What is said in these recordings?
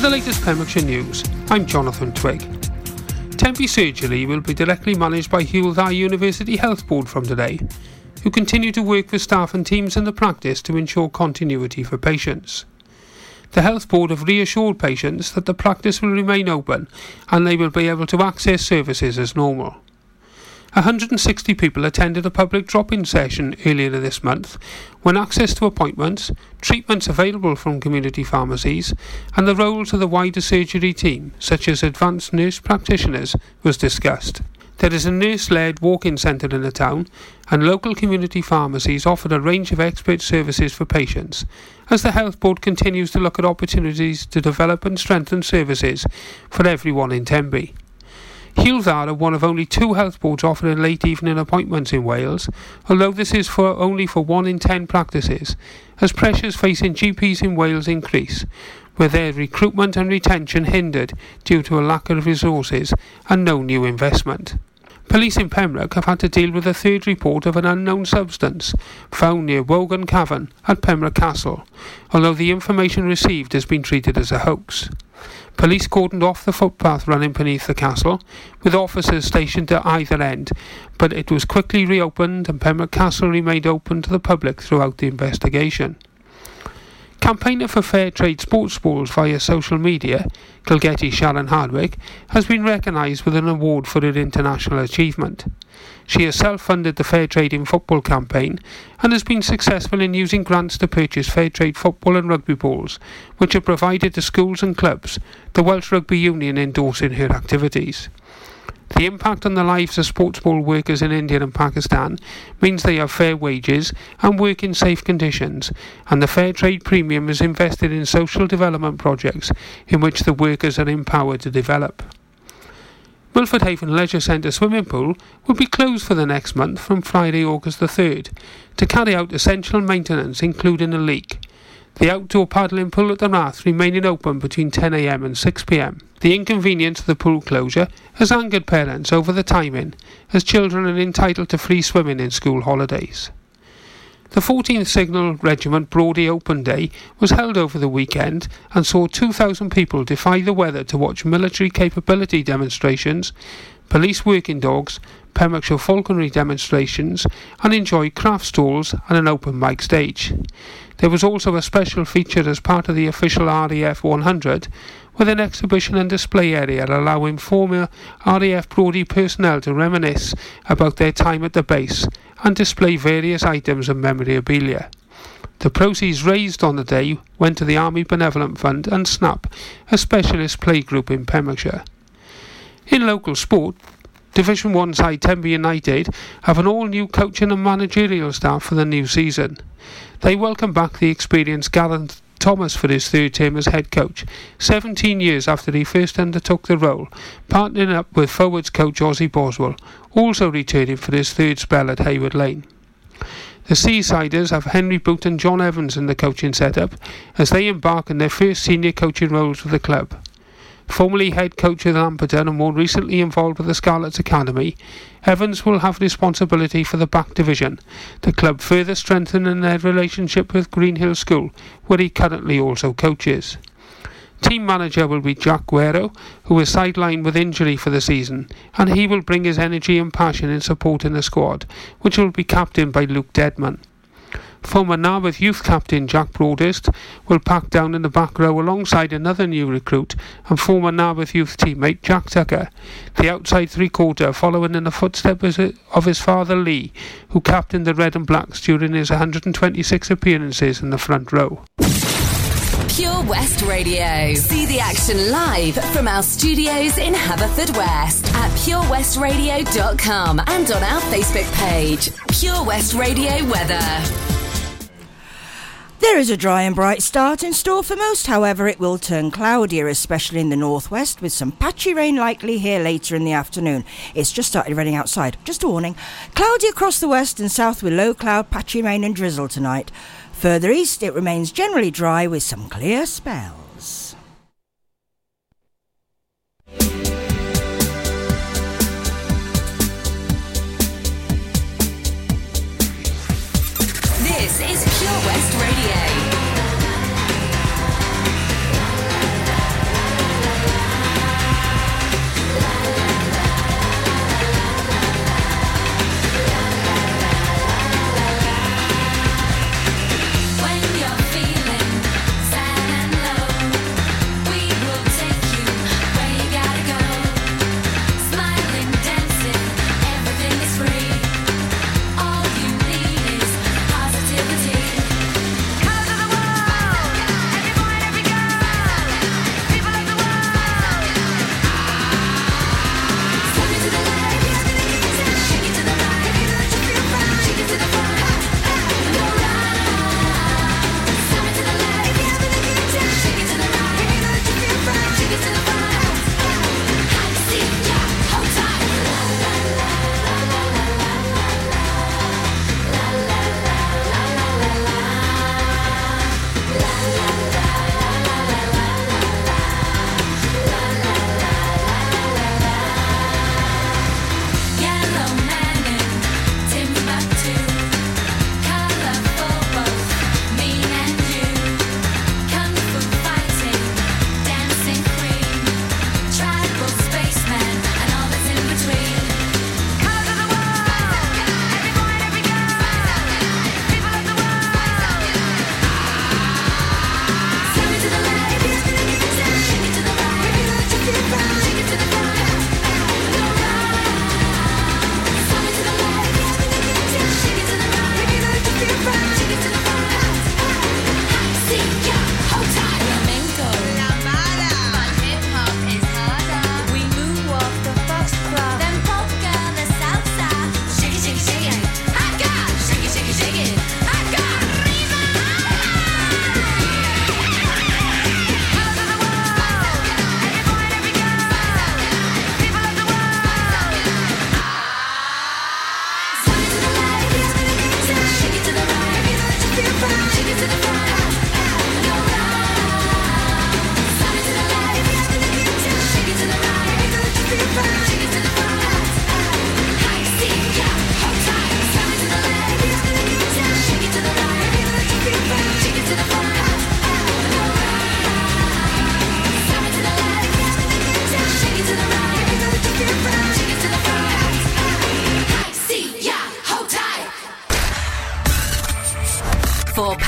With the latest Pembrokeshire news, I'm Jonathan Twig. Tenby Surgery will be directly managed by Hywel Dda University Health Board from today, who continue to work with staff and teams in the practice to ensure continuity for patients. The Health Board have reassured patients that the practice will remain open and they will be able to access services as normal. 160 people attended a public drop-in session earlier this month when access to appointments, treatments available from community pharmacies and the roles of the wider surgery team, such as advanced nurse practitioners, was discussed. There is a nurse-led walk-in centre in the town and local community pharmacies offer a range of expert services for patients as the Health Board continues to look at opportunities to develop and strengthen services for everyone in Tenby. Dda are one of only two health boards offering late evening appointments in Wales, although this is for only for one in ten practices, as pressures facing GPs in Wales increase, with their recruitment and retention hindered due to a lack of resources and no new investment. Police in Pembroke have had to deal with a third report of an unknown substance found near Wogan Cavern at Pembroke Castle, although the information received has been treated as a hoax. Police cordoned off the footpath running beneath the castle, with officers stationed at either end, but it was quickly reopened and Pembroke Castle remained open to the public throughout the investigation. Campaigner for fair trade sports balls via social media, Kilgetty Sharon Hardwick, has been recognised with an award for her international achievement. She has self funded the Fair Trade in Football campaign and has been successful in using grants to purchase fair trade football and rugby balls, which are provided to schools and clubs, the Welsh Rugby Union endorsing her activities. The impact on the lives of sports ball workers in India and Pakistan means they have fair wages and work in safe conditions, and the Fair Trade Premium is invested in social development projects in which the workers are empowered to develop. Milford Haven Leisure Centre swimming pool will be closed for the next month from Friday, August the 3rd, to carry out essential maintenance, including a leak. The outdoor paddling pool at the Rath remaining open between 10am and 6pm. The inconvenience of the pool closure has angered parents over the timing, as children are entitled to free swimming in school holidays. The 14th Signal Regiment Brawdy Open Day was held over the weekend and saw 2,000 people defy the weather to watch military capability demonstrations, police working dogs, Pembrokeshire falconry demonstrations, and enjoy craft stalls and an open mic stage. There was also a special feature as part of the official RAF 100 with an exhibition and display area allowing former RAF Brawdy personnel to reminisce about their time at the base and display various items of memorabilia. The proceeds raised on the day went to the Army Benevolent Fund and SNAP, a specialist playgroup in Pembrokeshire. In local sport, Division 1 side Tenby United have an all new coaching and managerial staff for the new season. They welcome back the experienced Gareth Thomas for his third term as head coach, 17 years after he first undertook the role, partnering up with forwards coach Ozzy Boswell, also returning for his third spell at Heywood Lane. The Seasiders have Henry Boot and John Evans in the coaching setup as they embark on their first senior coaching roles with the club formerly head coach of Lampeter and more recently involved with the Scarlets Academy, Evans will have responsibility for the back division, the club further strengthening their relationship with Greenhill School, where he currently also coaches. Team manager will be Jack Guerrero, who is sidelined with injury for the season, and he will bring his energy and passion in supporting the squad, which will be captained by Luke Deadman. Former Narberth youth captain Jack Broadest will pack down in the back row alongside another new recruit and former Narberth youth teammate Jack Tucker, the outside three quarter following in the footsteps uh, of his father Lee, who captained the Red and Blacks during his 126 appearances in the front row. Pure West Radio. See the action live from our studios in Haverfordwest at purewestradio.com and on our Facebook page. Pure West Radio Weather. There is a dry and bright start in store for most, however, it will turn cloudier, especially in the northwest, with some patchy rain likely here later in the afternoon. It's just started raining outside. Just a warning. Cloudy across the west and south with low cloud, patchy rain and drizzle tonight. Further east, it remains generally dry with some clear spells.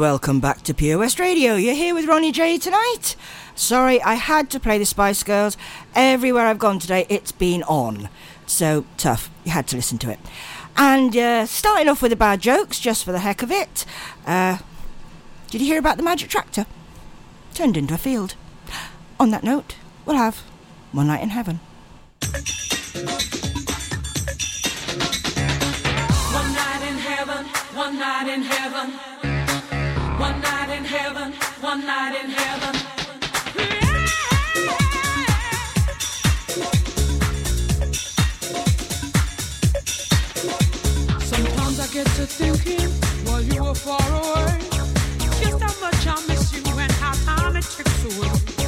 Welcome back to Pure West Radio. You're here with Ronnie J tonight. Sorry, I had to play the Spice Girls. Everywhere I've gone today, it's been on. So tough. You had to listen to it. And uh, starting off with the bad jokes, just for the heck of it. Uh, did you hear about the magic tractor? Turned into a field. On that note, we'll have One Night in Heaven. One night in heaven, one night in heaven. One night in heaven. Sometimes I get to thinking while you were far away, just how much I miss you and how time it ticks away.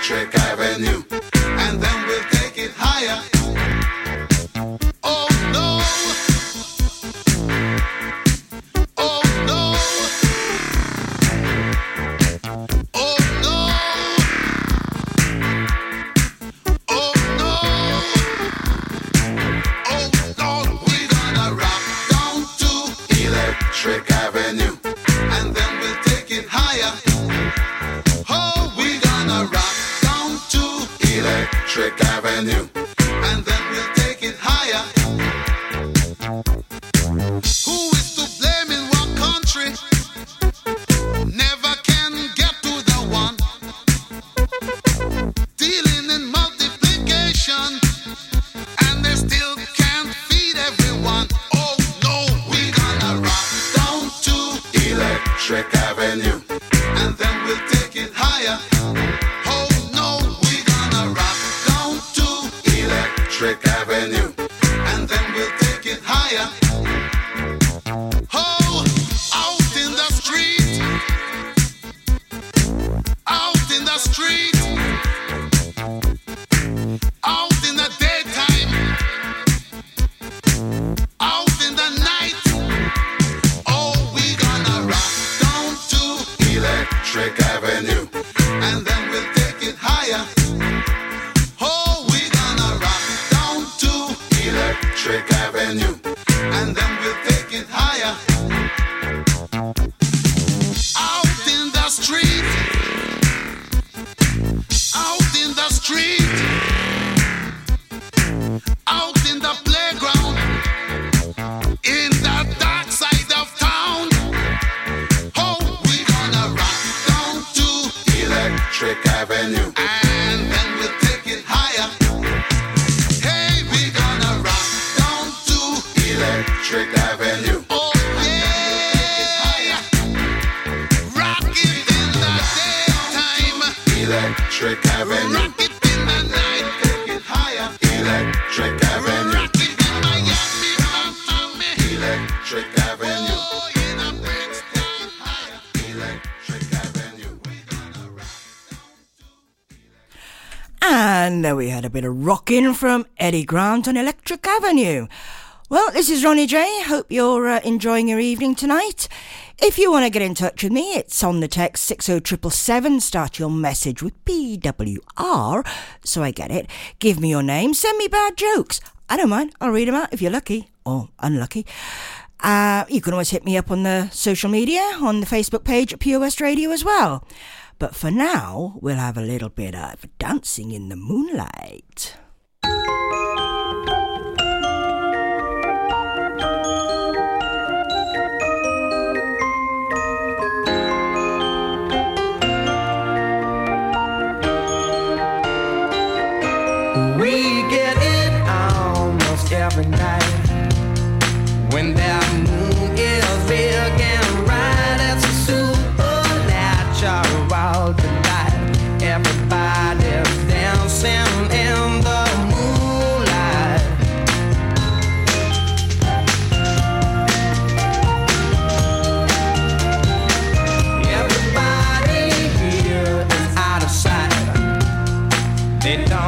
Electric Avenue. And then we'll take it higher. Hey, we gonna rock down to Electric Avenue. Oh, yeah, it the. Electric Avenue. Rock rocking from Eddie Grant on Electric Avenue. Well, this is Ronnie J. Hope you're uh, enjoying your evening tonight. If you want to get in touch with me, it's on the text 60777. Start your message with PWR so I get it. Give me your name. Send me bad jokes. I don't mind. I'll read them out if you're lucky or unlucky. Uh, you can always hit me up on the social media, on the Facebook page at Pure Radio as well. But for now, we'll have a little bit of dancing in the moonlight. We get it almost every night when that They don't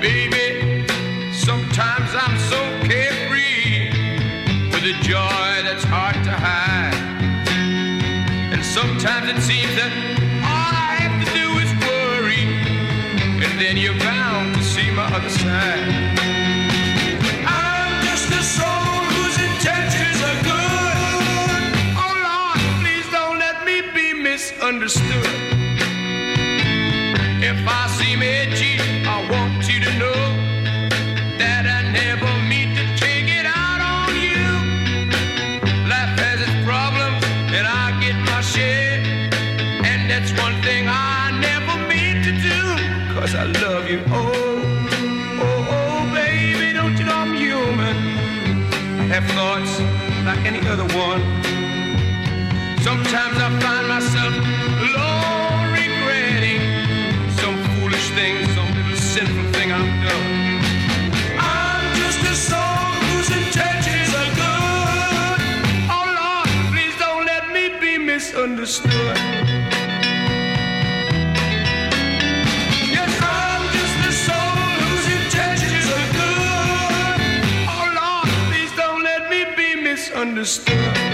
Baby, sometimes I'm so carefree with a joy that's hard to hide. And sometimes it seems that all I have to do is worry, and then you're bound to see my other side. I'm just a soul whose intentions are good. Oh Lord, please don't let me be misunderstood. understand.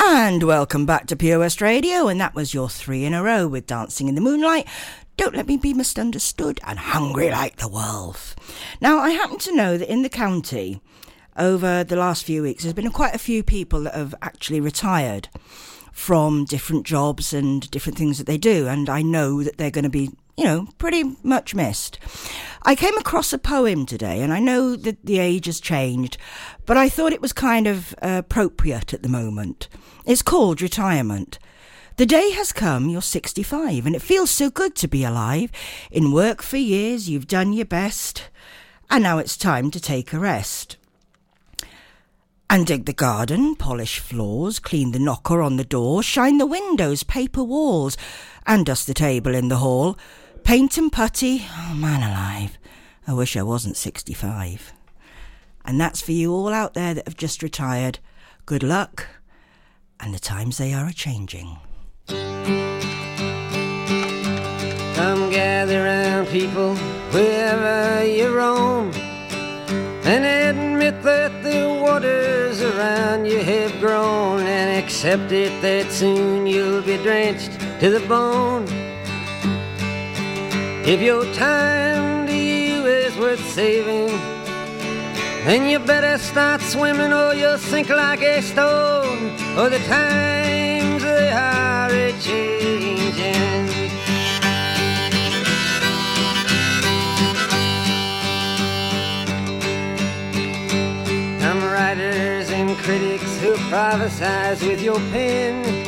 And welcome back to West Radio, and that was your three in a row with Dancing in the Moonlight, Don't Let Me Be Misunderstood, and Hungry Like the Wolf. Now, I happen to know that in the county, over the last few weeks, there's been quite a few people that have actually retired from different jobs and different things that they do, and I know that they're going to be you know, pretty much missed. I came across a poem today, and I know that the age has changed, but I thought it was kind of appropriate at the moment. It's called Retirement. The day has come, you're 65, and it feels so good to be alive. In work for years, you've done your best, and now it's time to take a rest. And dig the garden, polish floors, clean the knocker on the door, shine the windows, paper walls, and dust the table in the hall. Paint and putty, oh man alive, I wish I wasn't 65. And that's for you all out there that have just retired. Good luck, and the times they are a changing. Come gather round, people, wherever you roam, and admit that the waters around you have grown, and accept it that soon you'll be drenched to the bone. If your time to you is worth saving, then you better start swimming or you'll sink like a stone. Or the times they are a changing. Some writers and critics who prophesize with your pen.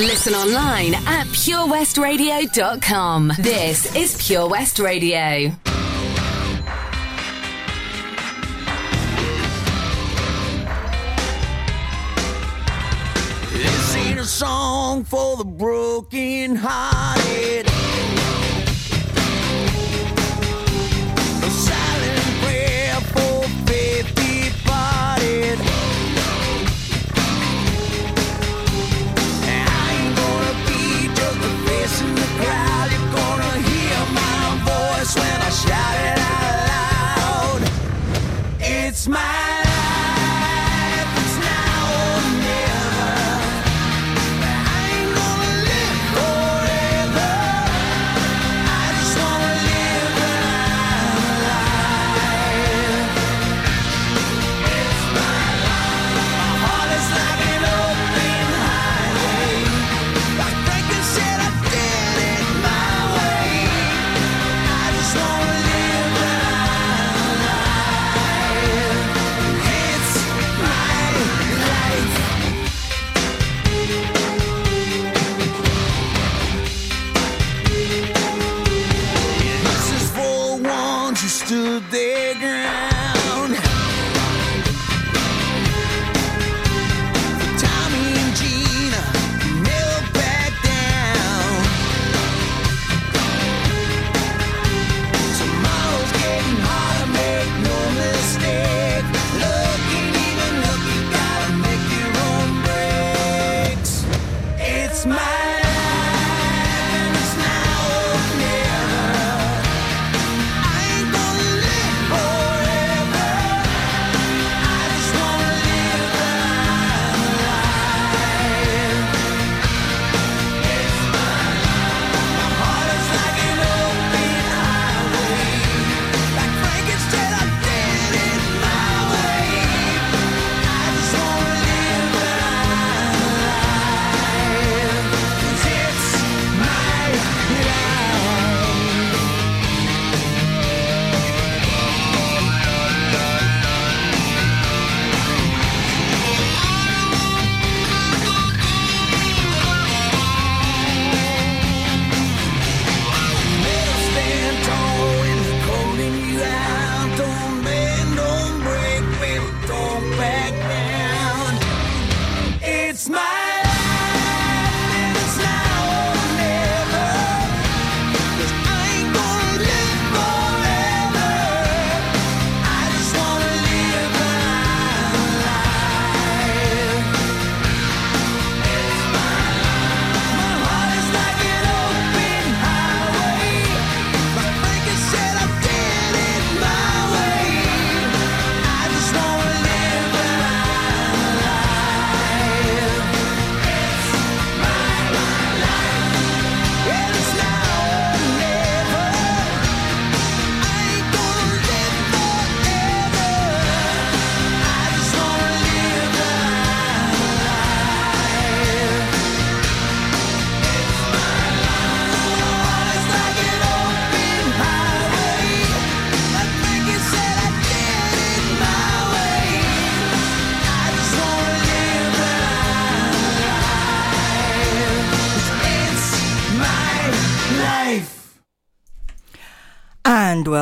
Listen online at purewestradio.com. This is Pure West Radio. This ain't a song for the broken hearted. Loud.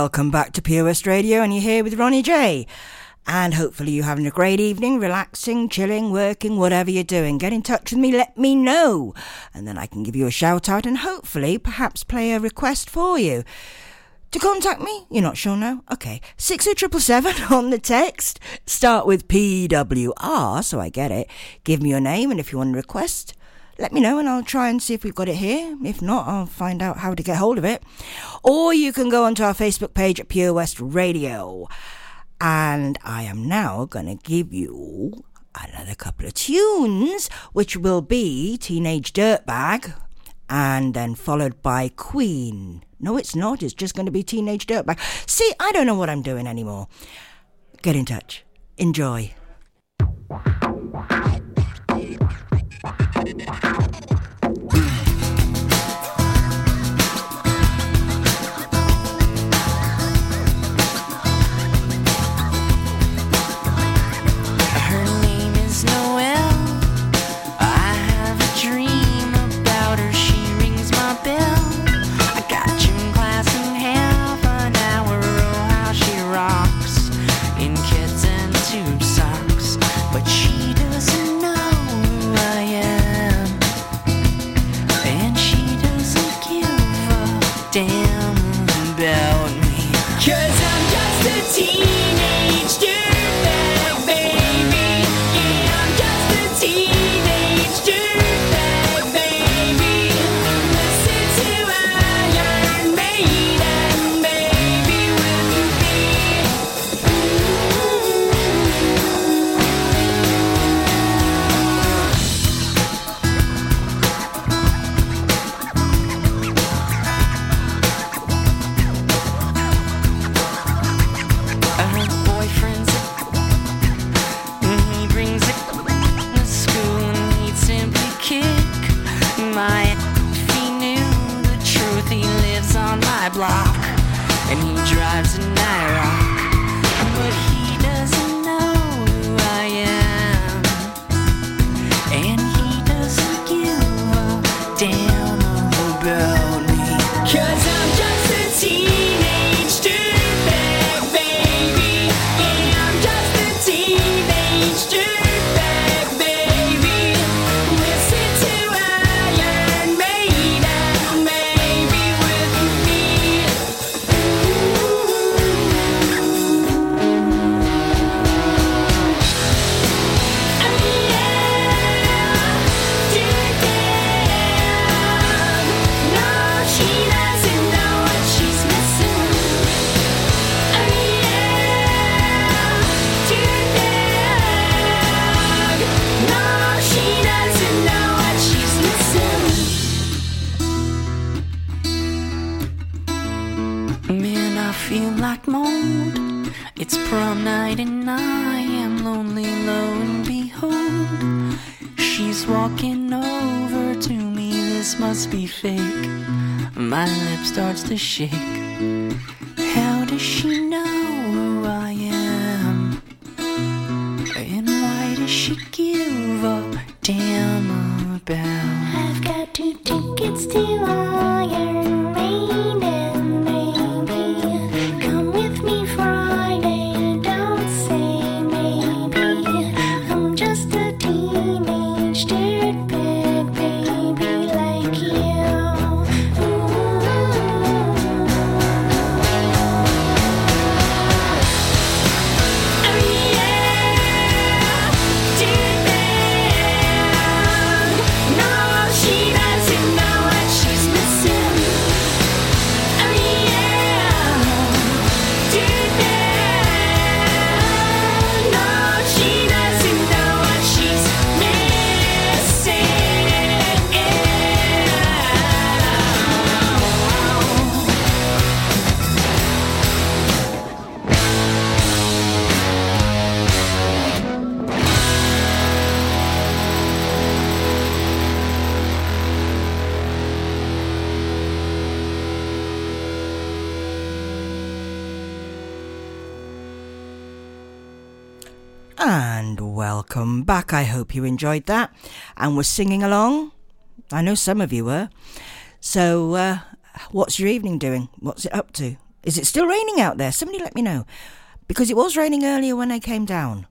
Welcome back to Pure Radio, and you're here with Ronnie J. And hopefully you're having a great evening, relaxing, chilling, working, whatever you're doing. Get in touch with me, let me know. And then I can give you a shout out and hopefully perhaps play a request for you. To contact me? You're not sure now? Okay. 60777 on the text. Start with PWR so I get it. Give me your name and if you want a request, let me know and I'll try and see if we've got it here. If not, I'll find out how to get hold of it. Or you can go onto our Facebook page at Pure West Radio. And I am now going to give you another couple of tunes, which will be Teenage Dirtbag and then followed by Queen. No, it's not. It's just going to be Teenage Dirtbag. See, I don't know what I'm doing anymore. Get in touch. Enjoy. Man, I feel like mold. It's prom night and I am lonely, lo and behold. She's walking over to me, this must be fake. My lip starts to shake. How does she know you enjoyed that and were singing along. I know some of you were. So, uh, what's your evening doing? What's it up to? Is it still raining out there? Somebody let me know. Because it was raining earlier when I came down.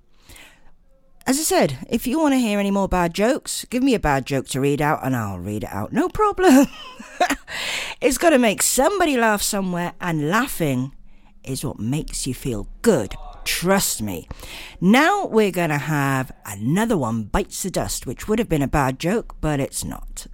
As I said, if you want to hear any more bad jokes, give me a bad joke to read out and I'll read it out. No problem. it's got to make somebody laugh somewhere, and laughing is what makes you feel good. Trust me. Now we're going to have another one bites the dust, which would have been a bad joke, but it's not.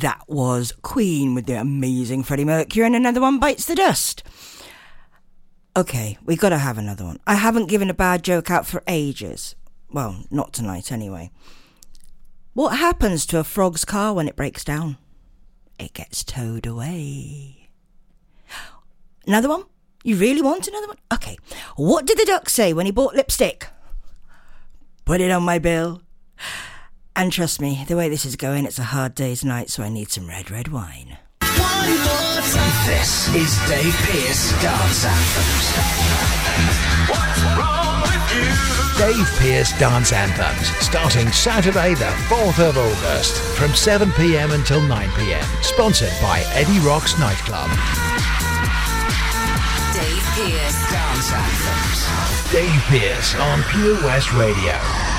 That was Queen with the amazing Freddie Mercury, and another one bites the dust. Okay, we gotta have another one. I haven't given a bad joke out for ages. Well, not tonight anyway. What happens to a frog's car when it breaks down? It gets towed away. Another one? You really want another one? Okay. What did the duck say when he bought lipstick? Put it on my bill. And trust me, the way this is going, it's a hard day's night, so I need some red, red wine. This is Dave Pierce Dance Anthems. Dave Pierce Dance Anthems, starting Saturday the 4th of August from 7pm until 9pm. Sponsored by Eddie Rock's Nightclub. Dave Pierce. Dance Anthems. Dave Pierce on Pure West Radio.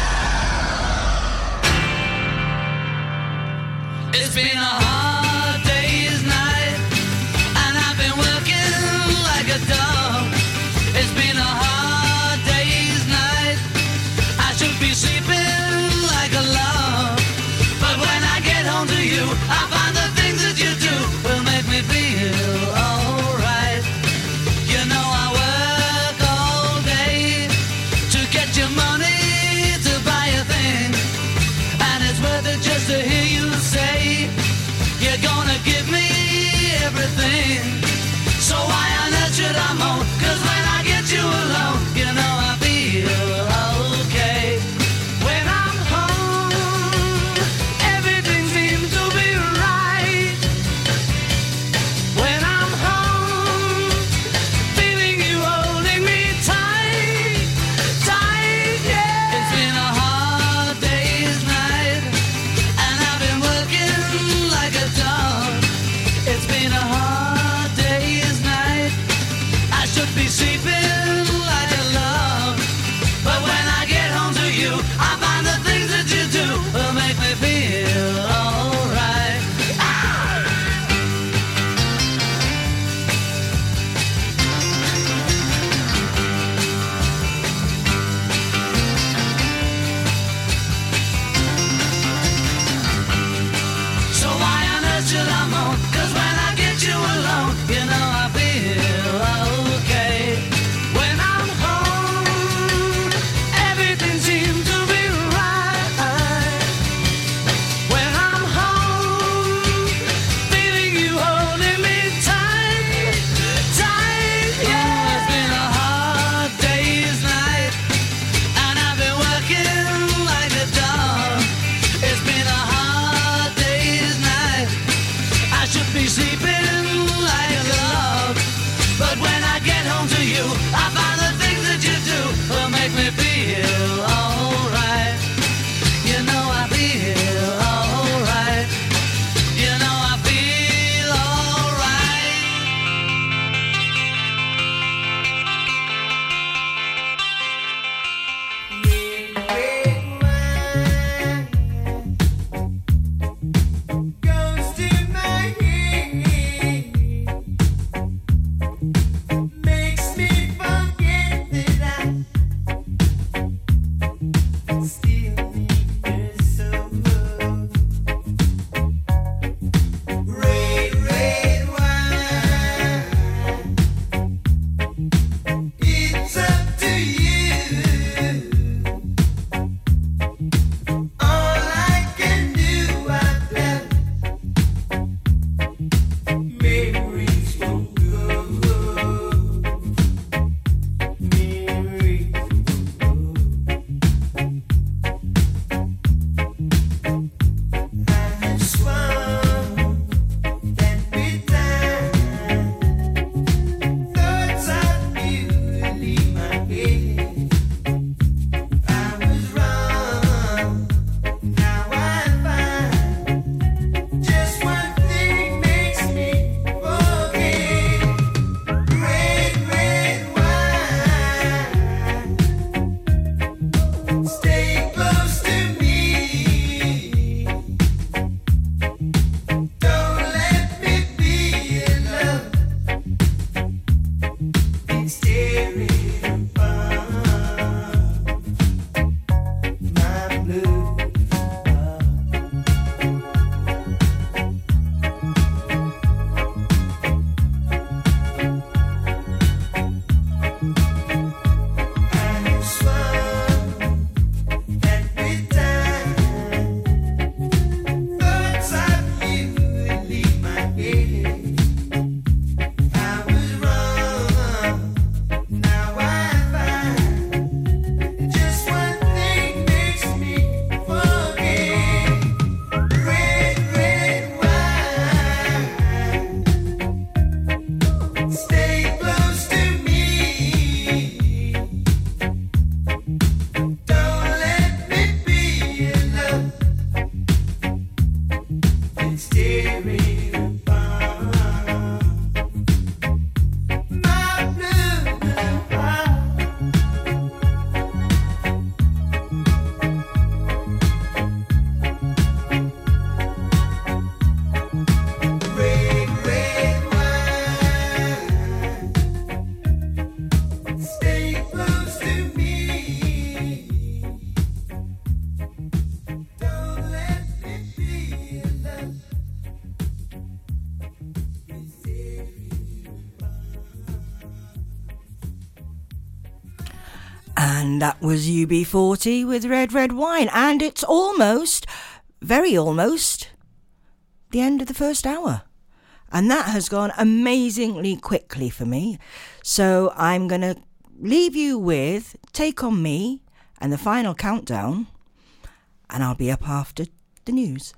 It's been a hard was UB40 with Red Red Wine. And it's almost, very almost, the end of the first hour. And that has gone amazingly quickly for me. So I'm going to leave you with Take On Me and the final countdown. And I'll be up after the news.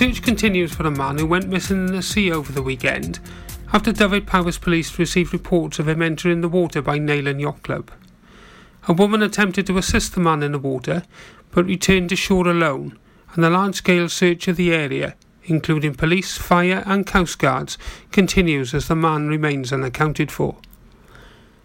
Search continues for a man who went missing in the sea over the weekend after Dyfed-Powys police received reports of him entering the water by Neyland Yacht Club. A woman attempted to assist the man in the water but returned to shore alone, and the large scale search of the area, including police, fire, and coast guards, continues as the man remains unaccounted for.